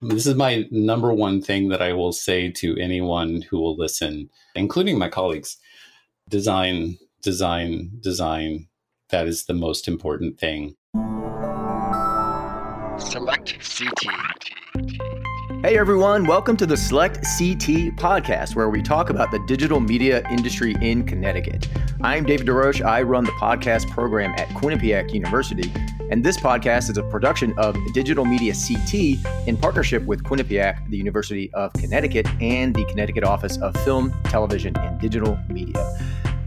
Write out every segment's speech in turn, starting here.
This is my number one thing that I will say to anyone who will listen, including my colleagues. Design, design, design. That is the most important thing. Select CT. Hey everyone, welcome to the Select CT podcast, where we talk about the digital media industry in Connecticut. I'm David DeRoche. I run the podcast program at Quinnipiac University, and this podcast is a production of Digital Media CT in partnership with Quinnipiac, the University of Connecticut, and the Connecticut Office of Film, Television, and Digital Media.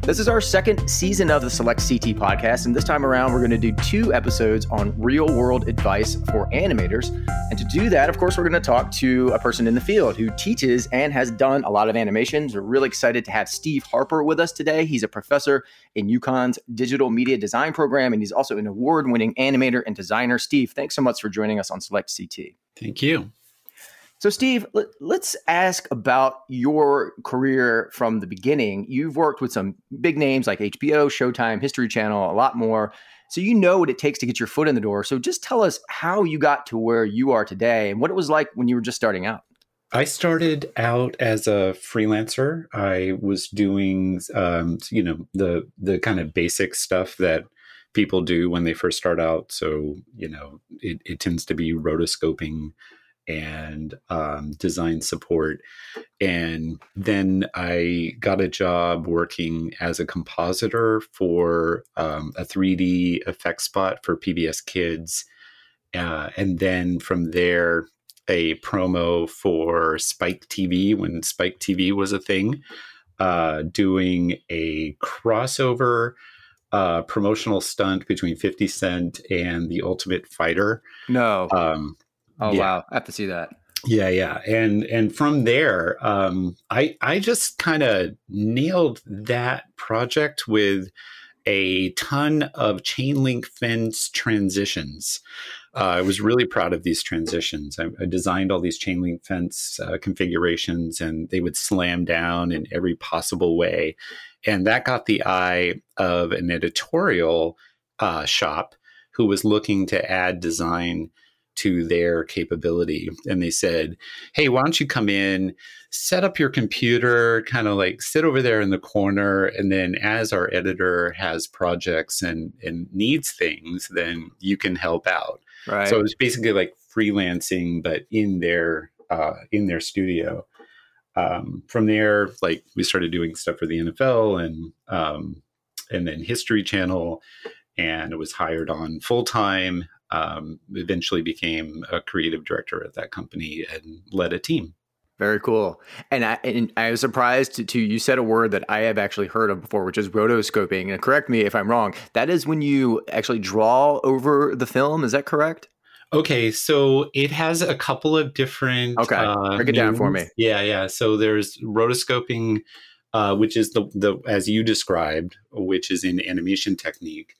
This is our second season of the Select CT podcast, and this time around, we're going to do two episodes on real world advice for animators. And to do that, of course, we're going to talk to a person in the field who teaches and has done a lot of animations. We're really excited to have Steve Harper with us today. He's a professor in UConn's digital media design program, and he's also an award winning animator and designer. Steve, thanks so much for joining us on Select CT. Thank you. So, Steve, let, us ask about your career from the beginning. You've worked with some big names like HBO, Showtime, History Channel, a lot more. So, you know what it takes to get your foot in the door. So, just tell us how you got to where you are today and what it was like when you were just starting out. I started out as a freelancer. I was doing, um, you know, the the kind of basic stuff that people do when they first start out. So, you know, it, it tends to be rotoscoping and um, design support. And then I got a job working as a compositor for um, a 3D effect spot for PBS Kids. Uh, and then from there, a promo for Spike TV when Spike TV was a thing, uh, doing a crossover uh, promotional stunt between 50 Cent and The Ultimate Fighter. No. Um, Oh yeah. wow, I have to see that. Yeah, yeah, and and from there, um, I I just kind of nailed that project with a ton of chain link fence transitions. Uh, I was really proud of these transitions. I, I designed all these chain link fence uh, configurations, and they would slam down in every possible way, and that got the eye of an editorial uh, shop who was looking to add design to their capability. And they said, Hey, why don't you come in, set up your computer, kind of like sit over there in the corner. And then as our editor has projects and, and needs things, then you can help out. Right. So it was basically like freelancing, but in their uh, in their studio. Um, from there, like we started doing stuff for the NFL and um, and then History Channel, and it was hired on full time um, eventually became a creative director at that company and led a team. Very cool. And I, and I was surprised to, to, you said a word that I have actually heard of before, which is rotoscoping. And correct me if I'm wrong. That is when you actually draw over the film. Is that correct? Okay, so it has a couple of different. Okay, uh, break it down for me. Yeah, yeah. So there's rotoscoping, uh, which is the the as you described, which is an animation technique.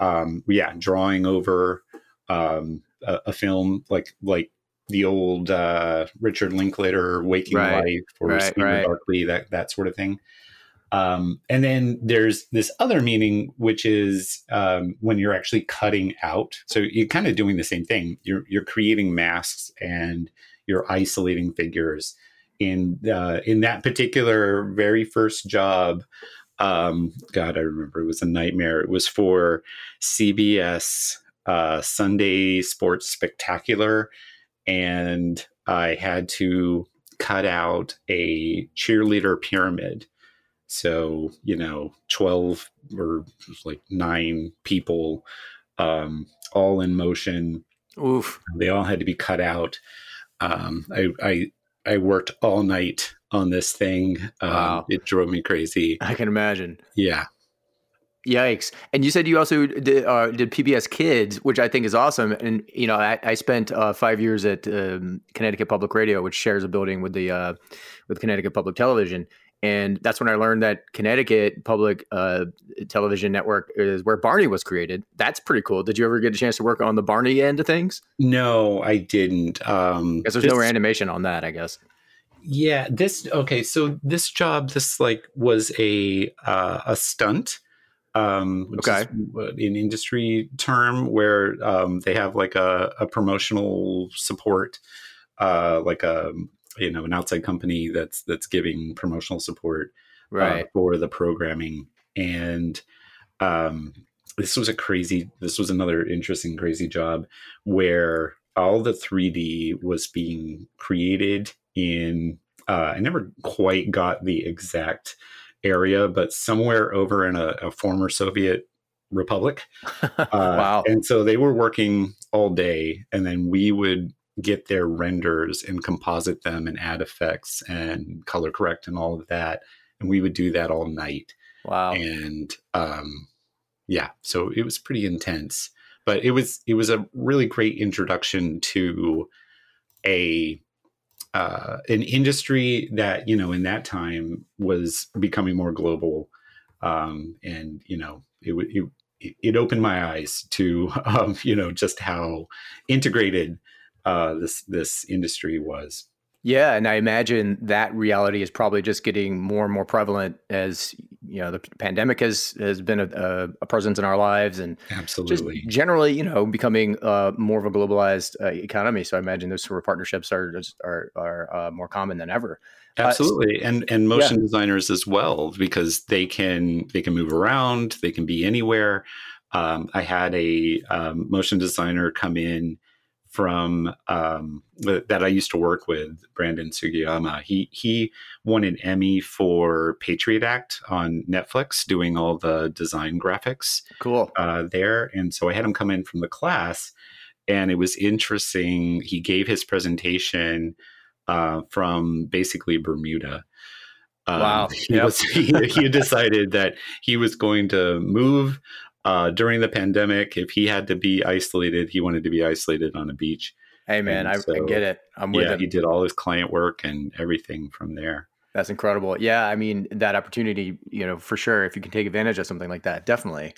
Um, yeah, drawing over um, a, a, film like like the old uh, Richard Linklater Waking right. Life or right, right. Darkly, that that sort of thing. Um, and then there's this other meaning, which is um, when you're actually cutting out. So you're kind of doing the same thing. You're you're creating masks and you're isolating figures. In uh, in that particular very first job, um, God, I remember it was a nightmare. It was for CBS uh, Sunday Sports Spectacular, and I had to cut out a cheerleader pyramid. So, you know, 12 or like nine people, um, all in motion. Oof. They all had to be cut out. Um, I, I, I worked all night on this thing. Um, wow. It drove me crazy. I can imagine. Yeah. Yikes! And you said you also did, uh, did PBS Kids, which I think is awesome. And you know, I, I spent uh, five years at um, Connecticut Public Radio, which shares a building with the uh, with Connecticut Public Television. And that's when I learned that Connecticut Public uh, Television Network is where Barney was created. That's pretty cool. Did you ever get a chance to work on the Barney end of things? No, I didn't. Um, because there's this, no animation on that, I guess. Yeah, this okay. So this job, this like was a uh, a stunt um, okay. an industry term where um, they have like a, a promotional support uh, like a you know an outside company that's that's giving promotional support uh, Right. for the programming and um, this was a crazy this was another interesting crazy job where all the 3d was being created in uh, i never quite got the exact area but somewhere over in a, a former soviet republic uh, wow. and so they were working all day, and then we would get their renders and composite them and add effects and color correct and all of that. And we would do that all night. Wow. And um, yeah, so it was pretty intense, but it was it was a really great introduction to a uh, an industry that you know in that time was becoming more global, um, and you know it. It, it opened my eyes to um, you know just how integrated uh, this this industry was. Yeah, and I imagine that reality is probably just getting more and more prevalent as you know the pandemic has has been a, a presence in our lives, and just Absolutely, generally, you know, becoming uh, more of a globalized uh, economy. So I imagine those sort of partnerships are just, are are uh, more common than ever. absolutely, and and motion designers as well because they can they can move around, they can be anywhere. Um, I had a um, motion designer come in from um, that I used to work with, Brandon Sugiyama. He he won an Emmy for Patriot Act on Netflix, doing all the design graphics Cool. uh, there, and so I had him come in from the class, and it was interesting. He gave his presentation uh, from basically Bermuda. Um, Wow. He, Yep. was, he, he decided that he was going to move uh, during the pandemic. If he had to be isolated, he wanted to be isolated on a beach. Hey man, I, I get it. I'm with yeah, it. he did all his client work and everything from there. That's incredible. Yeah, I mean that opportunity, you know, for sure. If you can take advantage of something like that, definitely.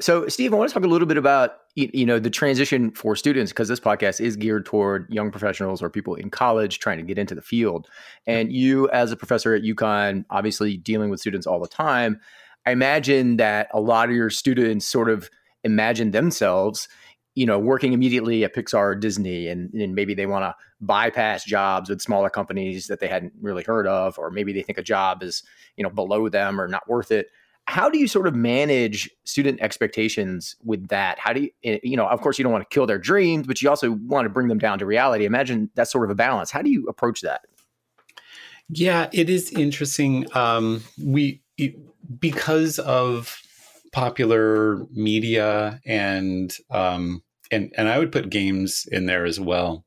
So, Steve, I want to talk a little bit about you know the transition for students because this podcast is geared toward young professionals or people in college trying to get into the field. And you, as a professor at UConn, obviously dealing with students all the time. I imagine that a lot of your students sort of imagine themselves, you know, working immediately at Pixar or Disney, and, and maybe they want to bypass jobs with smaller companies that they hadn't really heard of, or maybe they think a job is, you know, below them or not worth it. How do you sort of manage student expectations with that? How do you, eh, you know, of course, you don't want to kill their dreams, but you also want to bring them down to reality. Imagine that's sort of a balance. How do you approach that? Yeah, it is interesting. Um, we it, because of popular media and um, and and I would put games in there as well.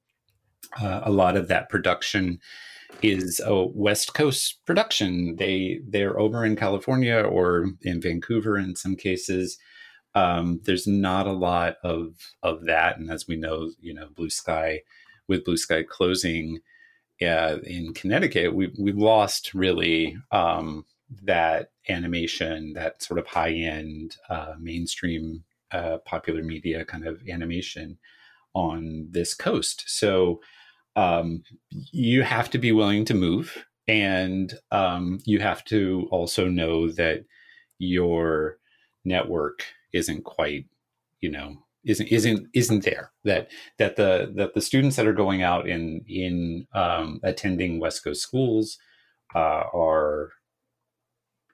Uh, a lot of that production is a West Coast production. They they're over in California or in Vancouver in some cases. Um, there's not a lot of of that, and as we know, you know, Blue Sky with Blue Sky closing uh, in Connecticut, we we lost really um, that animation, that sort of high end uh, mainstream uh, popular media kind of animation on this coast. So um, you have to be willing to move, and um, you have to also know that your network isn't quite, you know, isn't isn't isn't there that that the that the students that are going out in in um, attending West Coast schools uh, are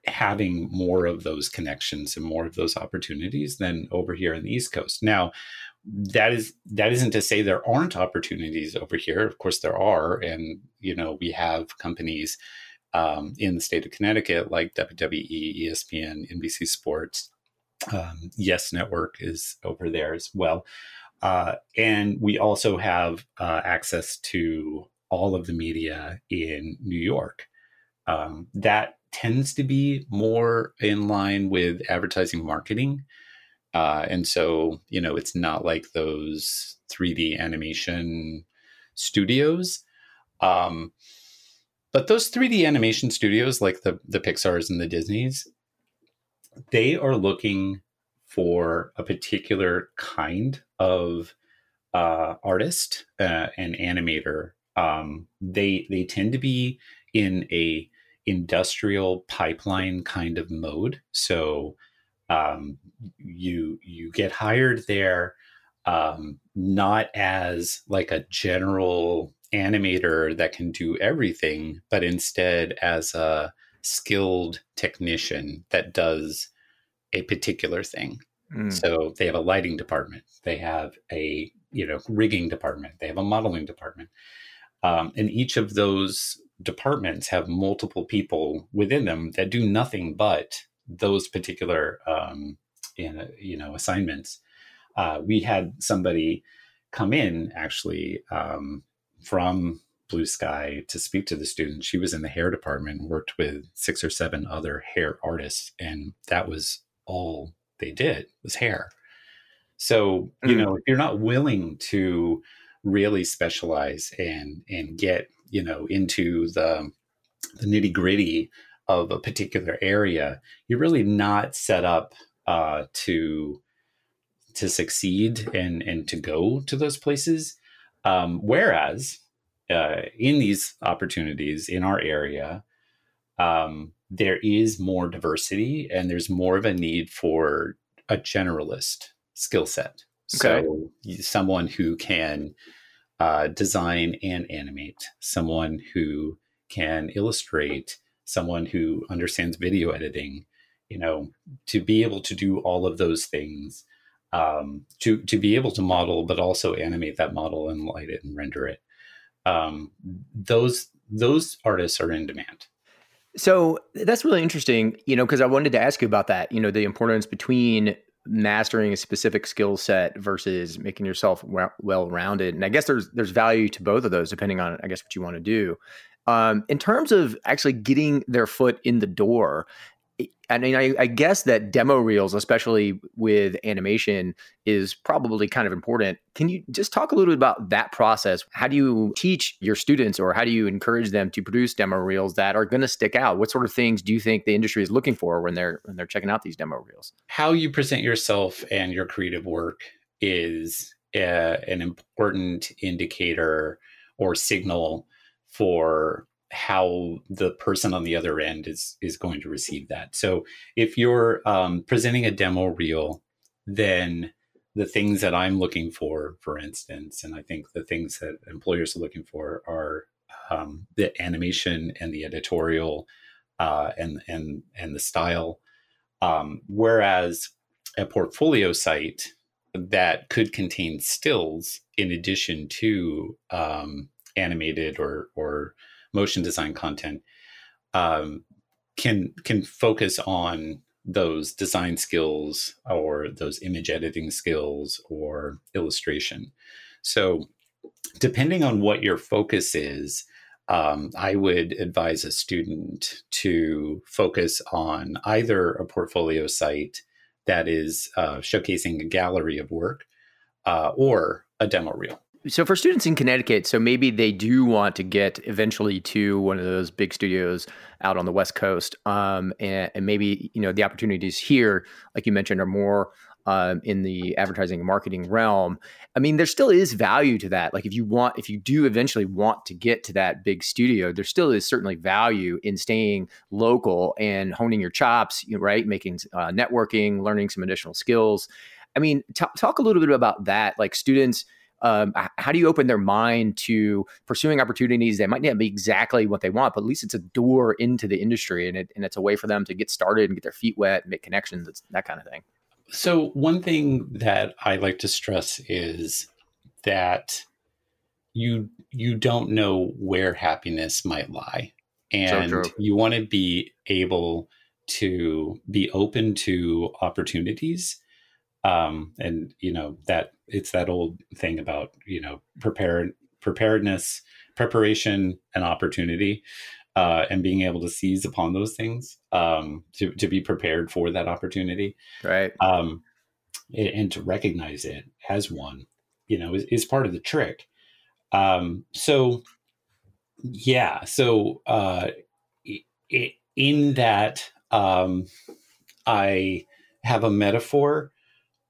having more of those connections and more of those opportunities than over here in the East Coast. Now, that is that isn't to say there aren't opportunities over here. Of course, there are, and you know we have companies um, in the state of Connecticut like WWE, ESPN, NBC Sports. Um, YES Network is over there as well. Uh, and we also have uh, access to all of the media in New York. Um, that tends to be more in line with advertising marketing. Uh, and so, you know, it's not like those 3D animation studios. Um, but those 3D animation studios, like the, the Pixars and the Disneys, they are looking for a particular kind of uh, artist uh, and animator. Um, they they tend to be in a industrial pipeline kind of mode. So um, you you get hired there um, not as like a general animator that can do everything, but instead as a skilled technician that does a particular thing. Mm. So they have a lighting department, they have a you know rigging department, they have a modeling department, um, and each of those departments have multiple people within them that do nothing but those particular um, in, you know assignments. Uh, we had somebody come in actually um, from Blue Sky to speak to the students. She was in the hair department, worked with six or seven other hair artists, and that was all they did was hair. So, you mm. know, if you're not willing to really specialize and and get, you know, into the the nitty gritty of a particular area, you're really not set up uh, to to succeed and and to go to those places. Um, whereas uh, in these opportunities in our area, um, there is more diversity and there's more of a need for a generalist skill set. Okay. So, someone who can uh, design and animate, someone who can illustrate, someone who understands video editing, you know, to be able to do all of those things, um, to to be able to model, but also animate that model and light it and render it. Um, those those artists are in demand. So that's really interesting, you know, because I wanted to ask you about that. You know, the importance between mastering a specific skill set versus making yourself well rounded, and I guess there's there's value to both of those depending on I guess what you want to do. Um, in terms of actually getting their foot in the door, I mean, I, I, guess that demo reels, especially with animation, is probably kind of important. Can you just talk a little bit about that process? How do you teach your students or how do you encourage them to produce demo reels that are going to stick out? What sort of things do you think the industry is looking for when they're when they're checking out these demo reels? How you present yourself and your creative work is uh, an important indicator or signal for how the person on the other end is is going to receive that. So if you're um, presenting a demo reel, then the things that I'm looking for, for instance, and I think the things that employers are looking for are um, the animation and the editorial uh, and and and the style. Um, whereas a portfolio site that could contain stills in addition to um, animated or or motion design content um, can can focus on those design skills or those image editing skills or illustration. So, depending on what your focus is, um, I would advise a student to focus on either a portfolio site that is uh, showcasing a gallery of work uh, or a demo reel so for students in Connecticut, so maybe they do want to get eventually to one of those big studios out on the West Coast, um, and, and, maybe you know the opportunities here, like you mentioned, are more um, in the advertising and marketing realm. I mean, there still is value to that. Like if you want, if you do eventually want to get to that big studio, there still is certainly value in staying local and honing your chops, right? Making uh, networking, learning some additional skills. I mean, t- talk a little bit about that. Like students um, how do you open their mind to pursuing opportunities that might not be exactly what they want, but at least it's a door into the industry and, it, and it's a way for them to get started and get their feet wet and make connections, it's that kind of thing. So, one thing that I like to stress is that you you don't know where happiness might lie and so you want to be able to be open to opportunities um, and you know that it's that old thing about you know prepared preparedness preparation and opportunity uh, and being able to seize upon those things um, to, to be prepared for that opportunity. Right. Um, and to recognize it as one you know is, is part of the trick. Um, so yeah so uh, it, in that um, i have a metaphor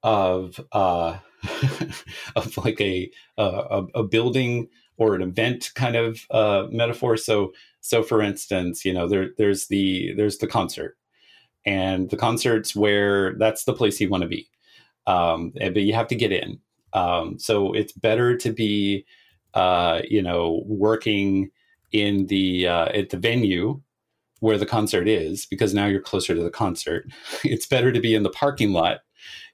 of uh, of like a, a, a building or an event kind of uh, metaphor. So so for instance, you know there there's the there's the concert, and the concert's where that's the place you want to be, um, but you have to get in. Um, so it's better to be uh, you know, working in the uh, at the venue where the concert is because now you're closer to the concert. It's better to be in the parking lot,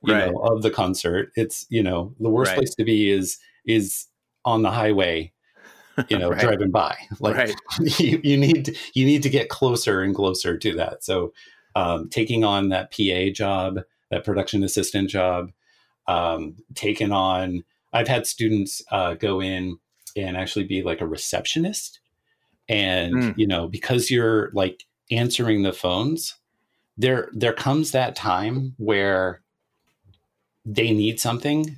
you Right. know, of the concert. It's you know the worst Right. place to be is is on the highway, you know, Right. driving by. Like you, you need to, you need to get closer and closer to that. So um, taking on that PA job, that production assistant job, um, taking on. I've had students uh, go in and actually be like a receptionist, and Mm. you know because you're like answering the phones, there there comes that time where they need something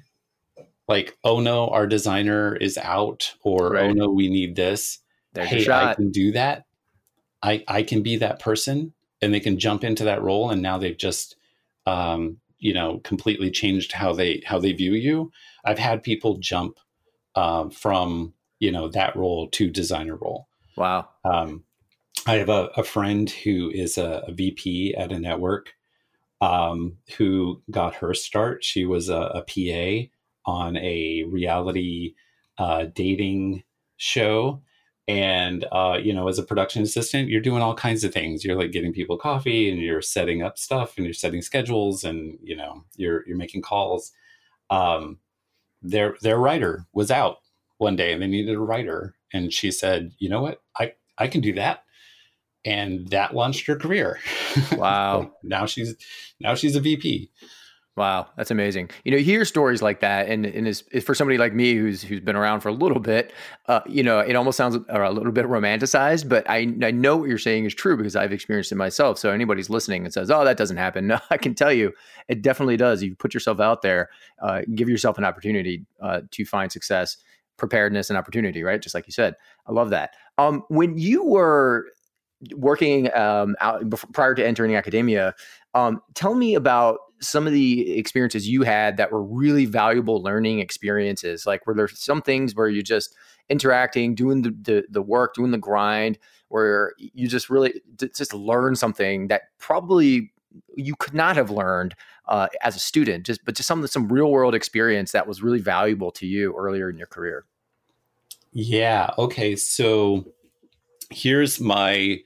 like oh no our designer is out or oh no we need this There's hey, I can do that. I I can be that person, and they can jump into that role, and now they've just, um, you know, completely changed how they how they view you. I've had people jump um, from you know that role to designer role. Wow. Um, I have a, a friend who is a, a VP at a network um, who got her start. She was a, a PA on a reality uh, dating show. And, uh, you know, as a production assistant, you're doing all kinds of things. You're like getting people coffee and you're setting up stuff and you're setting schedules and, you know, you're, you're making calls. Um, their, their writer was out one day and they needed a writer. And she said, you know what? I, I can do that. And that launched her career. Wow. Now she's, now she's a VP. Wow, that's amazing. You know, you hear stories like that, and and is for somebody like me who's who's been around for a little bit, uh, you know, it almost sounds a little bit romanticized. But I I know what you're saying is true because I've experienced it myself. So anybody's listening and says, "Oh, that doesn't happen," no, I can tell you, it definitely does. You put yourself out there, uh, give yourself an opportunity uh, to find success, preparedness, and opportunity. Right, just like you said. I love that. Um, when you were working um, out prior to entering academia, um, tell me about some of the experiences you had that were really valuable learning experiences. Like, were there some things where you just interacting, doing the the, the work, doing the grind, where you just really just learn something that probably you could not have learned uh, as a student, just but just some some real world experience that was really valuable to you earlier in your career. Yeah. Okay. So here's my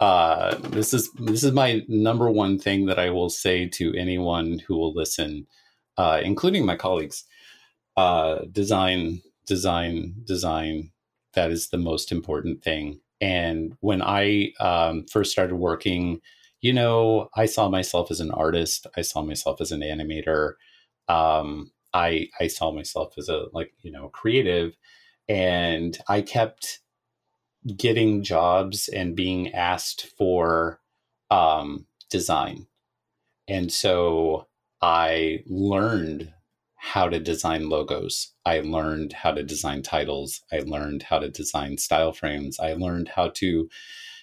uh this is this is my number one thing that I will say to anyone who will listen, uh, including my colleagues. Uh design, design, design. That is the most important thing. And when I um, first started working, you know, I saw myself as an artist. I saw myself as an animator. Um, I I saw myself as a like you know creative, and I kept getting jobs and being asked for um, design. And so I learned how to design logos. I learned how to design titles. I learned how to design style frames. I learned how to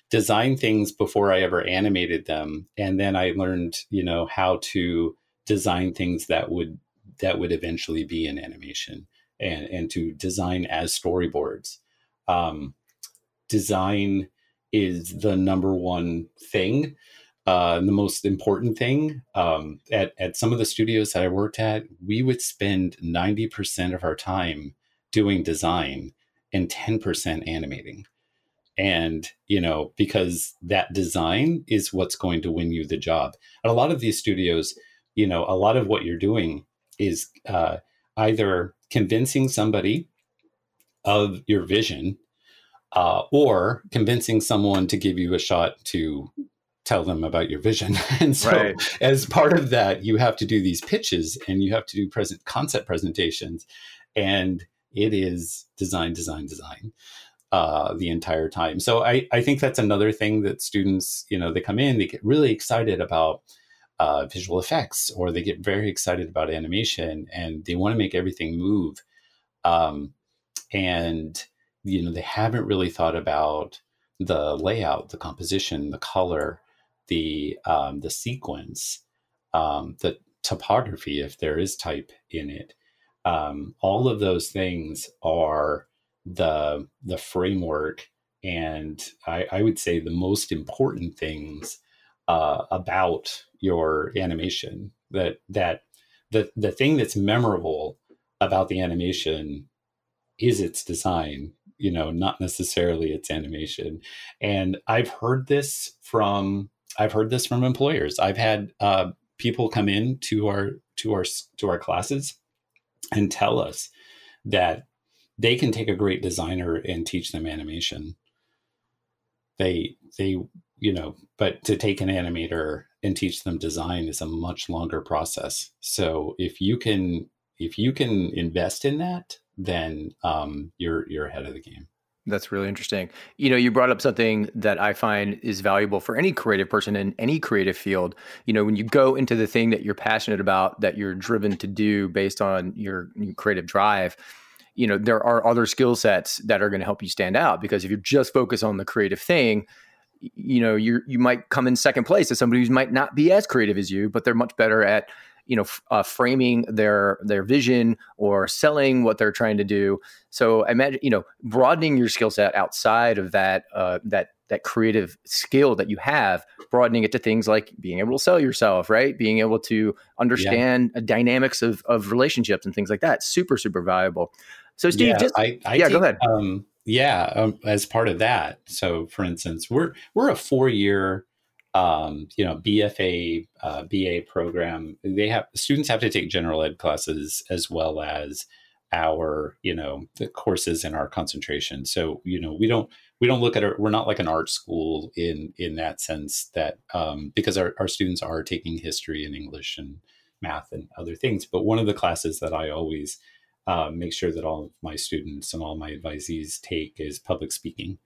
design things before I ever animated them. And then I learned, you know, how to design things that would that would eventually be in animation and and to design as storyboards. Um, design is the number one thing, uh, the most important thing. Um, at at some of the studios that I worked at, we would spend ninety percent of our time doing design and ten percent animating. And you know, because that design is what's going to win you the job. At a lot of these studios, you know, a lot of what you're doing is uh, either convincing somebody of your vision uh, or convincing someone to give you a shot to tell them about your vision. and so, Right. as part of that, you have to do these pitches and you have to do present concept presentations, and it is design, design, design uh, the entire time. So I, I think that's another thing that students, you know, they come in, they get really excited about uh, visual effects, or they get very excited about animation, and they want to make everything move. Um, and you know, they haven't really thought about the layout, the composition, the color, the um, the sequence, um, the typography, if there is type in it. Um, all of those things are the the framework, and I, I would say the most important things uh, about your animation. That that the the thing that's memorable about the animation is its design, you know, not necessarily its animation. And I've heard this from I've heard this from employers. I've had uh, people come in to our to our to our classes and tell us that they can take a great designer and teach them animation. They they you know, but to take an animator and teach them design is a much longer process. So if you can if you can invest in that, then um, you're you're ahead of the game. That's really interesting. You know, you brought up something that I find is valuable for any creative person in any creative field. You know, when you go into the thing that you're passionate about, that you're driven to do based on your creative drive, you know, there are other skill sets that are going to help you stand out because if you're just focus on the creative thing, you know, you you might come in second place to somebody who might not be as creative as you, but they're much better at you know uh, framing their their vision or selling what they're trying to do. So imagine you know broadening your skill set outside of that uh, that that creative skill that you have broadening it to things like being able to sell yourself right? Being able to understand yeah. dynamics of, of relationships and things like that. Super super valuable. So steve yeah, just I, I yeah go ahead. um, yeah um, as part of that. So for instance we're we're a four year um, you know, BFA, uh, BA program, they have students have to take general ed classes as well as our, you know, the courses in our concentration. So, you know, we don't we don't look at it. We're not like an art school in in that sense that um, because our, our students are taking history and English and math and other things. But one of the classes that I always uh, make sure that all of my students and all my advisees take is public speaking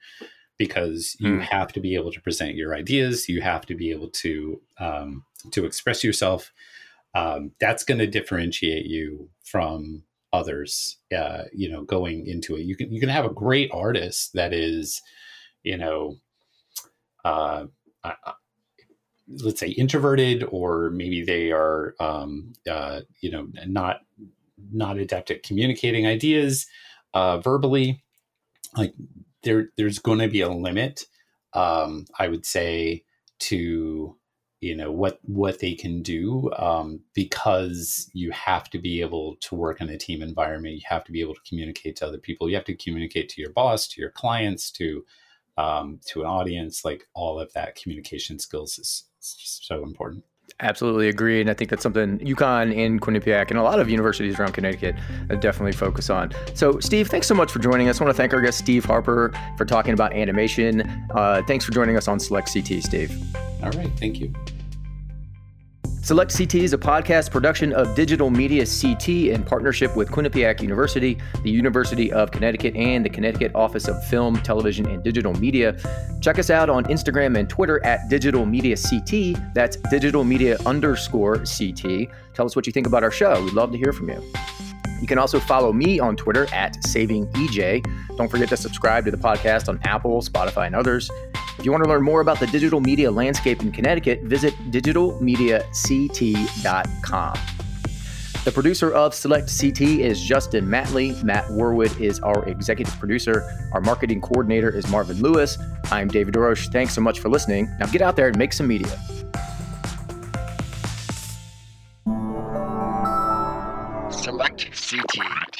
because you mm. have to be able to present your ideas. You have to be able to um, to express yourself. Um, that's going to differentiate you from others. Uh, you know, going into it, you can you can have a great artist that is, you know, uh, uh, let's say introverted, or maybe they are, um, uh, you know, not not adept at communicating ideas uh, verbally. Like there there's going to be a limit um, i would say to you know what what they can do um, because you have to be able to work in a team environment. You have to be able to communicate to other people. You have to communicate to your boss to your clients to um, to an audience. Like all of that communication skills is, is so important Absolutely agree. And I think that's something UConn and Quinnipiac and a lot of universities around Connecticut definitely focus on. So, Steve, thanks so much for joining us. I want to thank our guest, Steve Harper, for talking about animation. Uh, thanks for joining us on Select CT, Steve. All right. Thank you. Select CT is a podcast production of Digital Media CT in partnership with Quinnipiac University, the University of Connecticut, and the Connecticut Office of Film, Television, and Digital Media. Check us out on Instagram and Twitter at Digital Media CT. That's Digital Media underscore CT. Tell us what you think about our show. We'd love to hear from you. You can also follow me on Twitter at SavingEJ. Don't forget to subscribe to the podcast on Apple, Spotify, and others. If you want to learn more about the digital media landscape in Connecticut, visit digitalmediact.com. The producer of Select CT is Justin Matley. Matt Warwood is our executive producer. Our marketing coordinator is Marvin Lewis. I'm David DeRoche. Thanks so much for listening. Now get out there and make some media. CT.